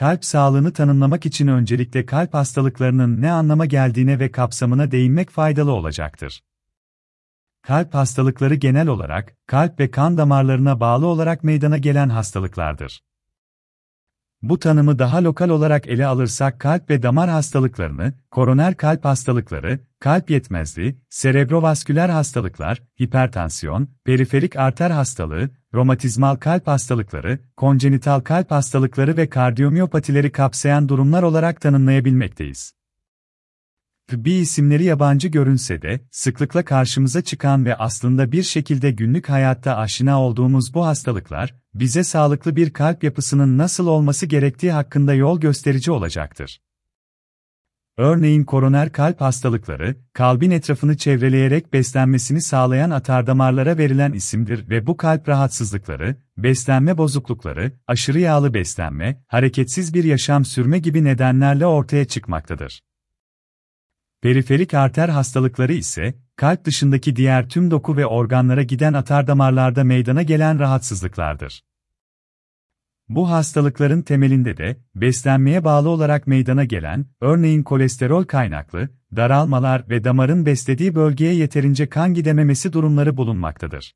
Kalp sağlığını tanımlamak için öncelikle kalp hastalıklarının ne anlama geldiğine ve kapsamına değinmek faydalı olacaktır. Kalp hastalıkları genel olarak, kalp ve kan damarlarına bağlı olarak meydana gelen hastalıklardır. Bu tanımı daha lokal olarak ele alırsak kalp ve damar hastalıklarını, koroner kalp hastalıkları, kalp yetmezliği, serebrovasküler hastalıklar, hipertansiyon, periferik arter hastalığı, romatizmal kalp hastalıkları, konjenital kalp hastalıkları ve kardiyomiyopatileri kapsayan durumlar olarak tanımlayabilmekteyiz. Tıbbi isimleri yabancı görünse de, sıklıkla karşımıza çıkan ve aslında bir şekilde günlük hayatta aşina olduğumuz bu hastalıklar, bize sağlıklı bir kalp yapısının nasıl olması gerektiği hakkında yol gösterici olacaktır. Örneğin koroner kalp hastalıkları, kalbin etrafını çevreleyerek beslenmesini sağlayan atardamarlara verilen isimdir ve bu kalp rahatsızlıkları, beslenme bozuklukları, aşırı yağlı beslenme, hareketsiz bir yaşam sürme gibi nedenlerle ortaya çıkmaktadır. Periferik arter hastalıkları ise, kalp dışındaki diğer tüm doku ve organlara giden atardamarlarda meydana gelen rahatsızlıklardır. Bu hastalıkların temelinde de, beslenmeye bağlı olarak meydana gelen, örneğin kolesterol kaynaklı, daralmalar ve damarın beslediği bölgeye yeterince kan gidememesi durumları bulunmaktadır.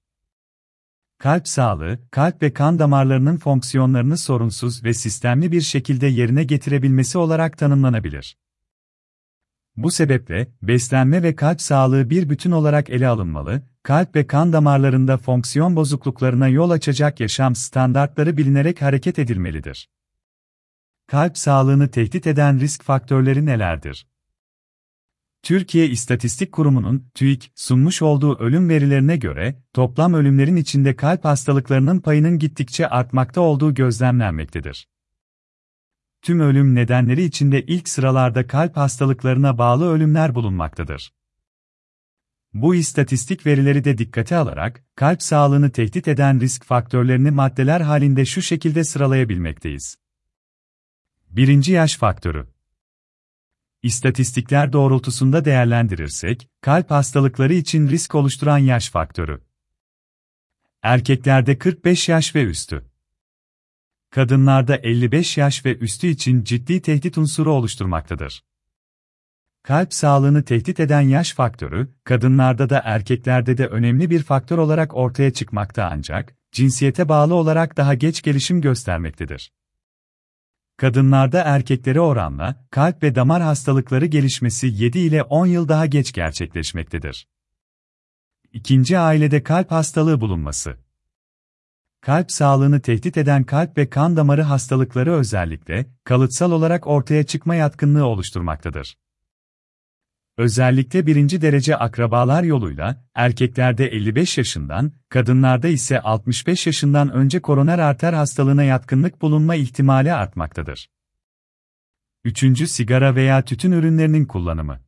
Kalp sağlığı, kalp ve kan damarlarının fonksiyonlarını sorunsuz ve sistemli bir şekilde yerine getirebilmesi olarak tanımlanabilir. Bu sebeple, beslenme ve kalp sağlığı bir bütün olarak ele alınmalı, kalp ve kan damarlarında fonksiyon bozukluklarına yol açacak yaşam standartları bilinerek hareket edilmelidir. Kalp sağlığını tehdit eden risk faktörleri nelerdir? Türkiye İstatistik Kurumu'nun TÜİK sunmuş olduğu ölüm verilerine göre toplam ölümlerin içinde kalp hastalıklarının payının gittikçe artmakta olduğu gözlemlenmektedir tüm ölüm nedenleri içinde ilk sıralarda kalp hastalıklarına bağlı ölümler bulunmaktadır. Bu istatistik verileri de dikkate alarak, kalp sağlığını tehdit eden risk faktörlerini maddeler halinde şu şekilde sıralayabilmekteyiz. Birinci yaş faktörü. İstatistikler doğrultusunda değerlendirirsek, kalp hastalıkları için risk oluşturan yaş faktörü. Erkeklerde 45 yaş ve üstü kadınlarda 55 yaş ve üstü için ciddi tehdit unsuru oluşturmaktadır. Kalp sağlığını tehdit eden yaş faktörü, kadınlarda da erkeklerde de önemli bir faktör olarak ortaya çıkmakta ancak, cinsiyete bağlı olarak daha geç gelişim göstermektedir. Kadınlarda erkeklere oranla, kalp ve damar hastalıkları gelişmesi 7 ile 10 yıl daha geç gerçekleşmektedir. İkinci ailede kalp hastalığı bulunması kalp sağlığını tehdit eden kalp ve kan damarı hastalıkları özellikle, kalıtsal olarak ortaya çıkma yatkınlığı oluşturmaktadır. Özellikle birinci derece akrabalar yoluyla, erkeklerde 55 yaşından, kadınlarda ise 65 yaşından önce koroner arter hastalığına yatkınlık bulunma ihtimali artmaktadır. Üçüncü sigara veya tütün ürünlerinin kullanımı.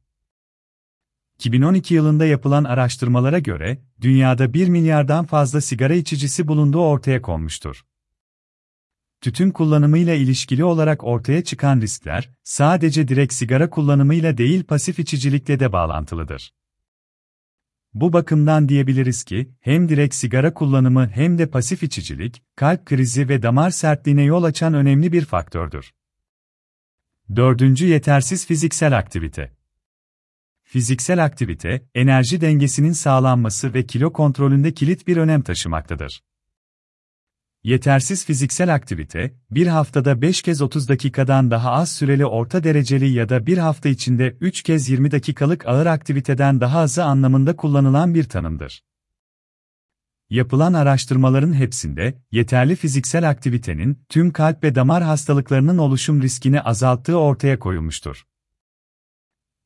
2012 yılında yapılan araştırmalara göre, dünyada 1 milyardan fazla sigara içicisi bulunduğu ortaya konmuştur. Tütün kullanımıyla ilişkili olarak ortaya çıkan riskler, sadece direkt sigara kullanımıyla değil pasif içicilikle de bağlantılıdır. Bu bakımdan diyebiliriz ki, hem direkt sigara kullanımı hem de pasif içicilik, kalp krizi ve damar sertliğine yol açan önemli bir faktördür. Dördüncü yetersiz fiziksel aktivite. Fiziksel aktivite, enerji dengesinin sağlanması ve kilo kontrolünde kilit bir önem taşımaktadır. Yetersiz fiziksel aktivite, bir haftada 5 kez 30 dakikadan daha az süreli orta dereceli ya da bir hafta içinde 3 kez 20 dakikalık ağır aktiviteden daha azı anlamında kullanılan bir tanımdır. Yapılan araştırmaların hepsinde, yeterli fiziksel aktivitenin, tüm kalp ve damar hastalıklarının oluşum riskini azalttığı ortaya koyulmuştur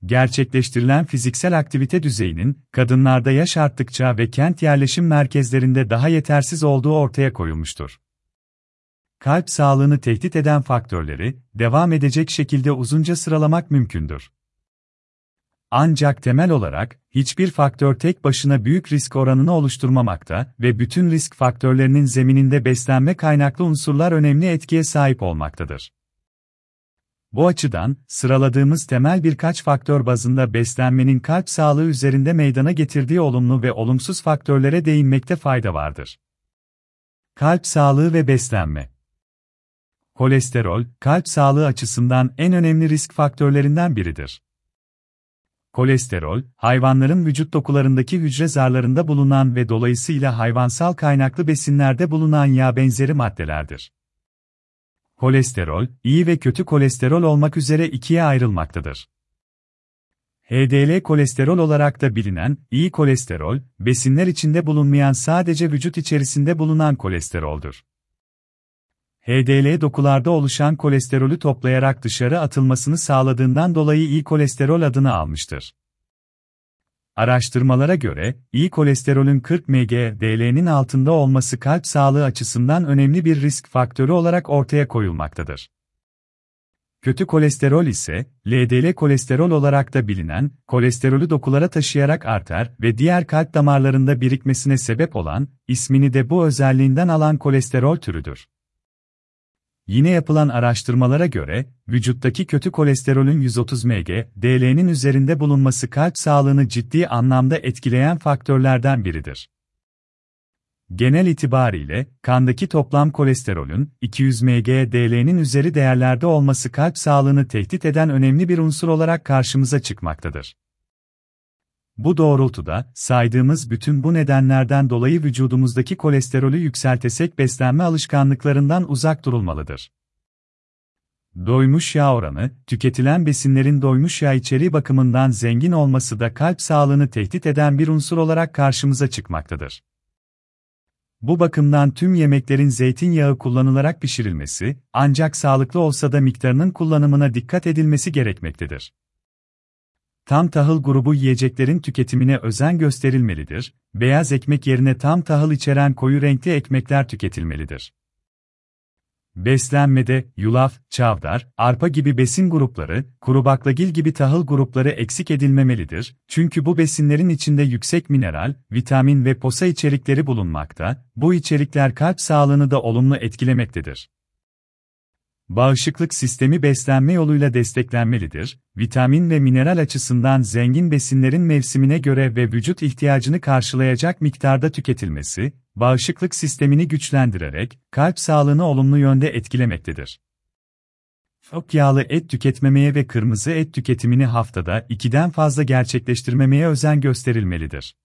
gerçekleştirilen fiziksel aktivite düzeyinin, kadınlarda yaş arttıkça ve kent yerleşim merkezlerinde daha yetersiz olduğu ortaya koyulmuştur. Kalp sağlığını tehdit eden faktörleri, devam edecek şekilde uzunca sıralamak mümkündür. Ancak temel olarak, hiçbir faktör tek başına büyük risk oranını oluşturmamakta ve bütün risk faktörlerinin zemininde beslenme kaynaklı unsurlar önemli etkiye sahip olmaktadır. Bu açıdan, sıraladığımız temel birkaç faktör bazında beslenmenin kalp sağlığı üzerinde meydana getirdiği olumlu ve olumsuz faktörlere değinmekte fayda vardır. Kalp sağlığı ve beslenme Kolesterol, kalp sağlığı açısından en önemli risk faktörlerinden biridir. Kolesterol, hayvanların vücut dokularındaki hücre zarlarında bulunan ve dolayısıyla hayvansal kaynaklı besinlerde bulunan yağ benzeri maddelerdir. Kolesterol, iyi ve kötü kolesterol olmak üzere ikiye ayrılmaktadır. HDL kolesterol olarak da bilinen, iyi kolesterol, besinler içinde bulunmayan sadece vücut içerisinde bulunan kolesteroldür. HDL dokularda oluşan kolesterolü toplayarak dışarı atılmasını sağladığından dolayı iyi kolesterol adını almıştır. Araştırmalara göre, iyi kolesterolün 40 mg/dl'nin altında olması kalp sağlığı açısından önemli bir risk faktörü olarak ortaya koyulmaktadır. Kötü kolesterol ise, LDL kolesterol olarak da bilinen, kolesterolü dokulara taşıyarak arter ve diğer kalp damarlarında birikmesine sebep olan, ismini de bu özelliğinden alan kolesterol türüdür. Yine yapılan araştırmalara göre, vücuttaki kötü kolesterolün 130 mg, DL'nin üzerinde bulunması kalp sağlığını ciddi anlamda etkileyen faktörlerden biridir. Genel itibariyle, kandaki toplam kolesterolün 200 mg DL'nin üzeri değerlerde olması kalp sağlığını tehdit eden önemli bir unsur olarak karşımıza çıkmaktadır. Bu doğrultuda, saydığımız bütün bu nedenlerden dolayı vücudumuzdaki kolesterolü yükseltesek beslenme alışkanlıklarından uzak durulmalıdır. Doymuş yağ oranı, tüketilen besinlerin doymuş yağ içeriği bakımından zengin olması da kalp sağlığını tehdit eden bir unsur olarak karşımıza çıkmaktadır. Bu bakımdan tüm yemeklerin zeytinyağı kullanılarak pişirilmesi, ancak sağlıklı olsa da miktarının kullanımına dikkat edilmesi gerekmektedir. Tam tahıl grubu yiyeceklerin tüketimine özen gösterilmelidir, beyaz ekmek yerine tam tahıl içeren koyu renkli ekmekler tüketilmelidir. Beslenmede, yulaf, çavdar, arpa gibi besin grupları, kuru baklagil gibi tahıl grupları eksik edilmemelidir, çünkü bu besinlerin içinde yüksek mineral, vitamin ve posa içerikleri bulunmakta, bu içerikler kalp sağlığını da olumlu etkilemektedir. Bağışıklık sistemi beslenme yoluyla desteklenmelidir, vitamin ve mineral açısından zengin besinlerin mevsimine göre ve vücut ihtiyacını karşılayacak miktarda tüketilmesi, bağışıklık sistemini güçlendirerek, kalp sağlığını olumlu yönde etkilemektedir. Çok yağlı et tüketmemeye ve kırmızı et tüketimini haftada 2'den fazla gerçekleştirmemeye özen gösterilmelidir.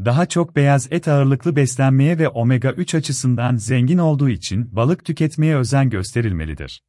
Daha çok beyaz et ağırlıklı beslenmeye ve omega 3 açısından zengin olduğu için balık tüketmeye özen gösterilmelidir.